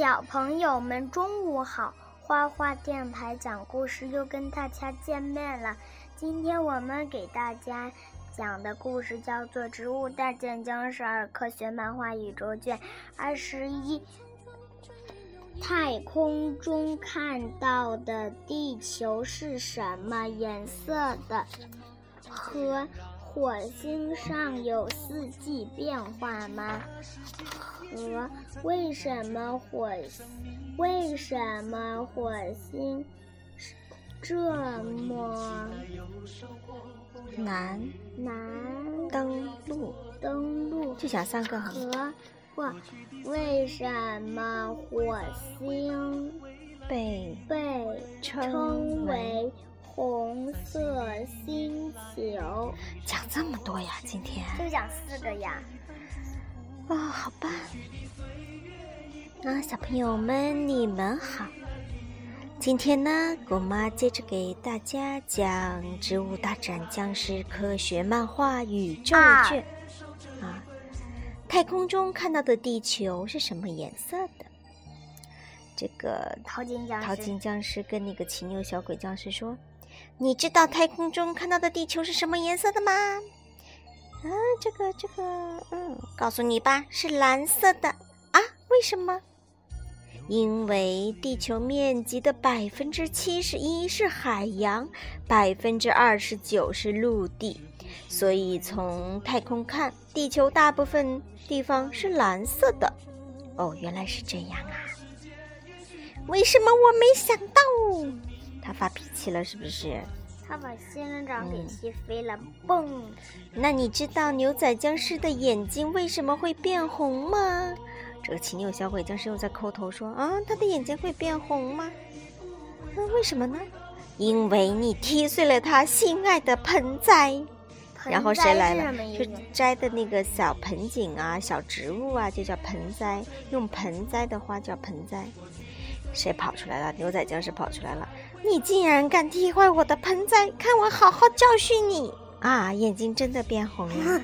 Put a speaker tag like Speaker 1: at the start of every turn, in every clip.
Speaker 1: 小朋友们，中午好！花花电台讲故事又跟大家见面了。今天我们给大家讲的故事叫做《植物大战僵尸二》科学漫画宇宙卷二十一。太空中看到的地球是什么颜色的？和火星上有四季变化吗？和为什么火为什么火星这么
Speaker 2: 难
Speaker 1: 难
Speaker 2: 登陆？
Speaker 1: 登陆
Speaker 2: 就讲三个
Speaker 1: 和或为什么火星
Speaker 2: 被
Speaker 1: 被称为红色星球？
Speaker 2: 讲这么多呀？今天
Speaker 1: 就讲四个呀。
Speaker 2: 哦，好吧。那，小朋友们，你们好。今天呢，狗妈接着给大家讲《植物大战僵尸》科学漫画宇宙卷。啊，太空中看到的地球是什么颜色的？这个
Speaker 1: 淘金僵尸，
Speaker 2: 淘金僵尸跟那个骑牛小鬼僵尸说：“你知道太空中看到的地球是什么颜色的吗？”啊，这个这个，嗯，告诉你吧，是蓝色的啊？为什么？因为地球面积的百分之七十一是海洋，百分之二十九是陆地，所以从太空看，地球大部分地方是蓝色的。哦，原来是这样啊！为什么我没想到？他发脾气了，是不是？
Speaker 1: 他把仙人掌给踢飞了，嘣！
Speaker 2: 那你知道牛仔僵尸的眼睛为什么会变红吗？这个骑牛小鬼僵尸又在抠头说：“啊，他的眼睛会变红吗？那为什么呢？因为你踢碎了他心爱的盆栽。然后谁来了？就摘的那个小盆景啊，小植物啊，就叫盆栽。用盆栽的花叫盆栽。谁跑出来了？牛仔僵尸跑出来了。你竟然敢踢坏我的盆栽！看我好好教训你！啊，眼睛真的变红了。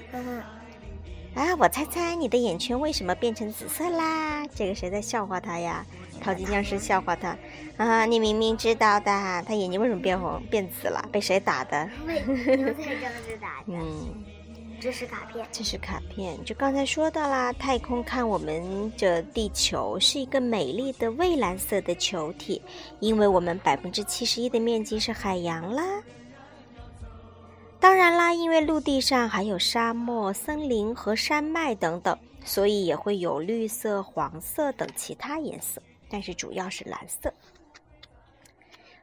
Speaker 2: 啊，我猜猜你的眼圈为什么变成紫色啦？这个谁在笑话他呀？淘金僵尸笑话他。啊，你明明知道的，他眼睛为什么变红变紫了？被谁打的？
Speaker 1: 被 牛仔僵尸打的。
Speaker 2: 嗯。
Speaker 1: 这是卡片，
Speaker 2: 这是卡片。就刚才说到啦，太空看我们这地球是一个美丽的蔚蓝色的球体，因为我们百分之七十一的面积是海洋啦。当然啦，因为陆地上还有沙漠、森林和山脉等等，所以也会有绿色、黄色等其他颜色，但是主要是蓝色。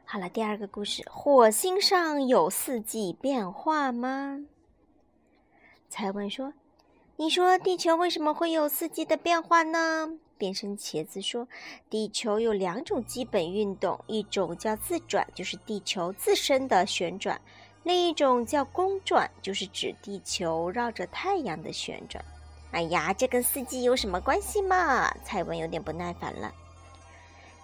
Speaker 2: 好了，第二个故事：火星上有四季变化吗？才问说：“你说地球为什么会有四季的变化呢？”变身茄子说：“地球有两种基本运动，一种叫自转，就是地球自身的旋转；另一种叫公转，就是指地球绕着太阳的旋转。”哎呀，这跟四季有什么关系嘛？蔡文有点不耐烦了。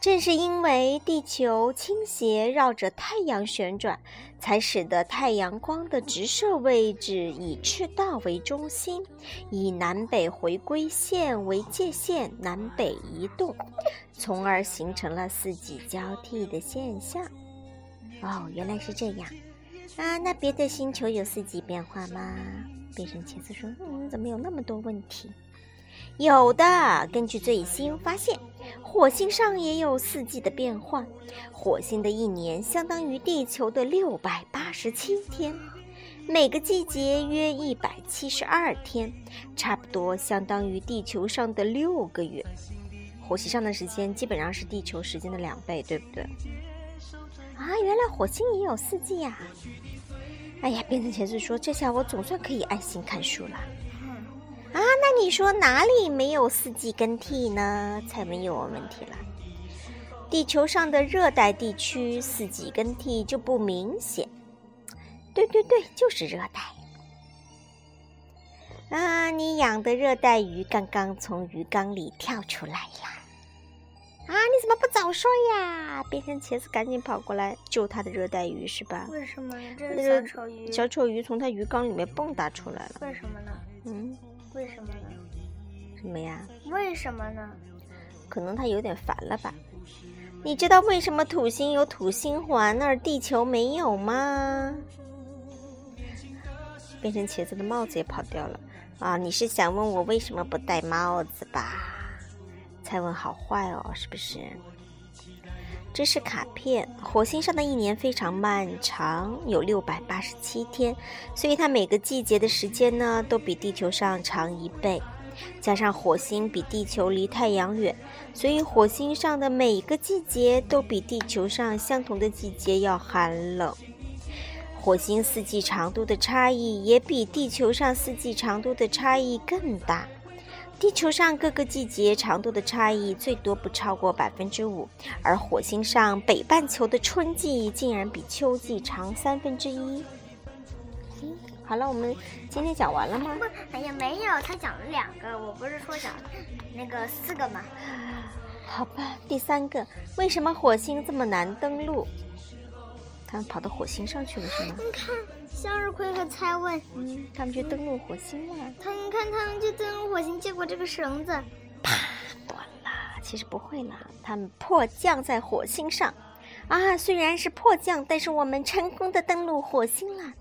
Speaker 2: 正是因为地球倾斜绕着太阳旋转，才使得太阳光的直射位置以赤道为中心，以南北回归线为界限，南北移动，从而形成了四季交替的现象。哦，原来是这样啊！那别的星球有四季变化吗？变身茄子说：“嗯，怎么有那么多问题？”有的，根据最新发现，火星上也有四季的变换。火星的一年相当于地球的六百八十七天，每个季节约一百七十二天，差不多相当于地球上的六个月。火星上的时间基本上是地球时间的两倍，对不对？啊，原来火星也有四季呀！哎呀，变成茄子说，这下我总算可以安心看书了。你说哪里没有四季更替呢？才没有问问题了。地球上的热带地区四季更替就不明显。对对对，就是热带。啊，你养的热带鱼刚刚从鱼缸里跳出来啦！啊，你怎么不早说呀？变成茄子赶紧跑过来救他的热带鱼是吧？
Speaker 1: 为什么呀？这是小丑鱼。
Speaker 2: 小丑鱼从他鱼缸里面蹦跶出来了。
Speaker 1: 为什么呢？
Speaker 2: 嗯。
Speaker 1: 为什么呢？
Speaker 2: 什么呀？
Speaker 1: 为什么呢？
Speaker 2: 可能他有点烦了吧？你知道为什么土星有土星环，而地球没有吗？变成茄子的帽子也跑掉了啊！你是想问我为什么不戴帽子吧？蔡文好坏哦，是不是？这是卡片。火星上的一年非常漫长，有六百八十七天，所以它每个季节的时间呢，都比地球上长一倍。加上火星比地球离太阳远，所以火星上的每个季节都比地球上相同的季节要寒冷。火星四季长度的差异也比地球上四季长度的差异更大。地球上各个季节长度的差异最多不超过百分之五，而火星上北半球的春季竟然比秋季长三分之一。好了，我们今天讲完了吗？
Speaker 1: 不，哎呀，没有，他讲了两个，我不是说讲那个四个吗？
Speaker 2: 好吧，第三个，为什么火星这么难登陆？他们跑到火星上去了是吗？
Speaker 1: 你看，向日葵和猜问，
Speaker 2: 嗯，他们去登陆火星了。
Speaker 1: 他看，他们就登陆火星，结果这个绳子
Speaker 2: 啪断了。其实不会啦，他们迫降在火星上。啊，虽然是迫降，但是我们成功的登陆火星了。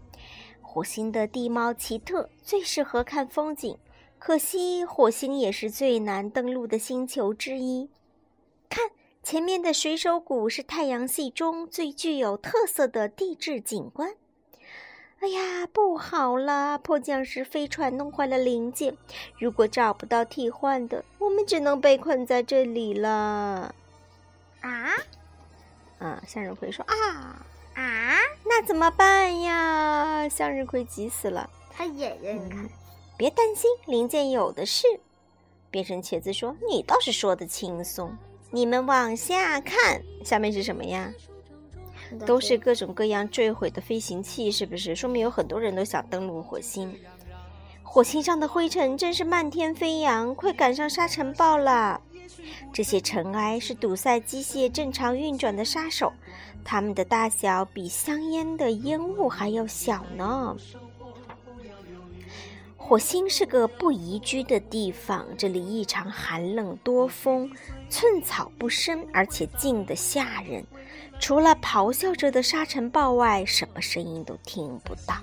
Speaker 2: 火星的地貌奇特，最适合看风景。可惜，火星也是最难登陆的星球之一。看，前面的水手谷是太阳系中最具有特色的地质景观。哎呀，不好了！迫降时飞船弄坏了零件，如果找不到替换的，我们只能被困在这里了。
Speaker 1: 啊？
Speaker 2: 啊！向日葵说：“啊。”
Speaker 1: 啊，
Speaker 2: 那怎么办呀？向日葵急死了。
Speaker 1: 他也认看，
Speaker 2: 别担心，零件有的是。变身茄子说：“你倒是说的轻松。”你们往下看，下面是什么呀？都是各种各样坠毁的飞行器，是不是？说明有很多人都想登陆火星。火星上的灰尘真是漫天飞扬，快赶上沙尘暴了。这些尘埃是堵塞机械正常运转的杀手，它们的大小比香烟的烟雾还要小呢。火星是个不宜居的地方，这里异常寒冷多风，寸草不生，而且静得吓人。除了咆哮着的沙尘暴外，什么声音都听不到。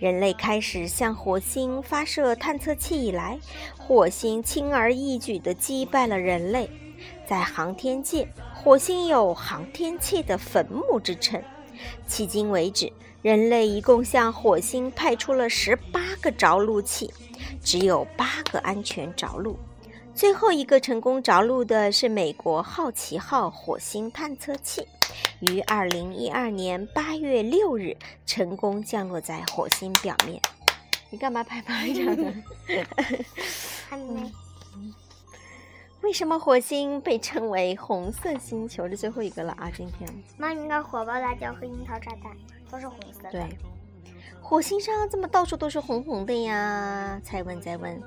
Speaker 2: 人类开始向火星发射探测器以来，火星轻而易举地击败了人类。在航天界，火星有“航天器的坟墓”之称。迄今为止，人类一共向火星派出了十八个着陆器，只有八个安全着陆。最后一个成功着陆的是美国好奇号火星探测器。于二零一二年八月六日成功降落在火星表面。你干嘛拍巴掌呢？
Speaker 1: 还没。
Speaker 2: 为什么火星被称为红色星球？这最后一个了啊！今天
Speaker 1: 那应该火爆辣椒和樱桃炸弹都是红色的。
Speaker 2: 对，火星上怎么到处都是红红的呀？再问再问，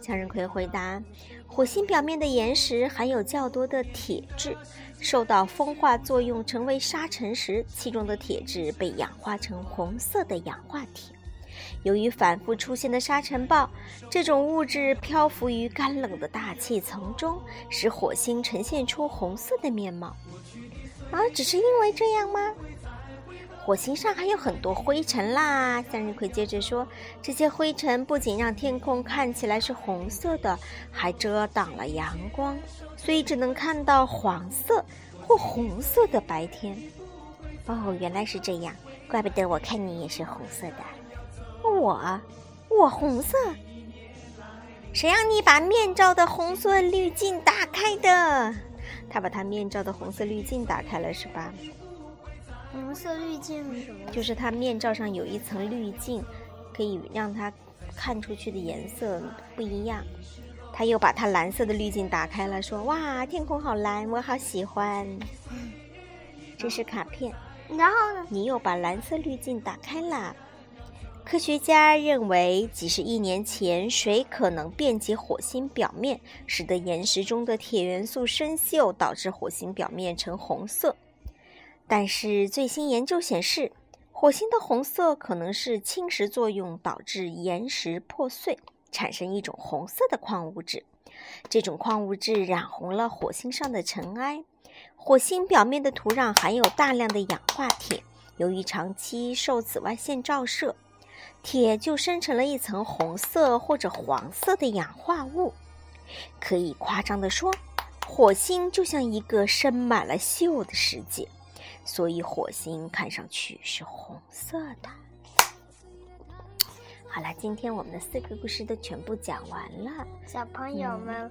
Speaker 2: 向日葵回答：火星表面的岩石含有较多的铁质。受到风化作用成为沙尘时，其中的铁质被氧化成红色的氧化铁。由于反复出现的沙尘暴，这种物质漂浮于干冷的大气层中，使火星呈现出红色的面貌。啊，只是因为这样吗？火星上还有很多灰尘啦。向日葵接着说：“这些灰尘不仅让天空看起来是红色的，还遮挡了阳光，所以只能看到黄色或红色的白天。”哦，原来是这样，怪不得我看你也是红色的。我，我红色？谁让你把面罩的红色滤镜打开的？他把他面罩的红色滤镜打开了，是吧？
Speaker 1: 红色滤镜是什么？
Speaker 2: 就是它面罩上有一层滤镜，可以让它看出去的颜色不一样。他又把他蓝色的滤镜打开了，说：“哇，天空好蓝，我好喜欢。”这是卡片。
Speaker 1: 然后呢？
Speaker 2: 你又把蓝色滤镜打开了。科学家认为，几十亿年前水可能遍及火星表面，使得岩石中的铁元素生锈，导致火星表面呈红色。但是最新研究显示，火星的红色可能是侵蚀作用导致岩石破碎，产生一种红色的矿物质。这种矿物质染红了火星上的尘埃。火星表面的土壤含有大量的氧化铁，由于长期受紫外线照射，铁就生成了一层红色或者黄色的氧化物。可以夸张地说，火星就像一个生满了锈的世界，所以火星看上去是红色的。好了，今天我们的四个故事都全部讲完了。
Speaker 1: 小朋友们，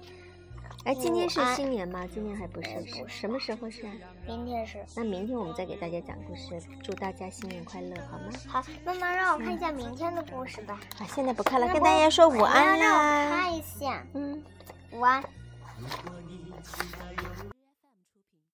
Speaker 2: 哎，今天是新年吗？今天还不是，
Speaker 1: 不是
Speaker 2: 什么时候是啊？
Speaker 1: 明天是
Speaker 2: 那明天我们再给大家讲故事，祝大家新年快乐，好吗？
Speaker 1: 好。妈妈让我看一下明天的故事吧。
Speaker 2: 啊，现在不看了，跟大家说午安
Speaker 1: 让我。看一下，
Speaker 2: 嗯。
Speaker 1: 午安。
Speaker 3: 如果你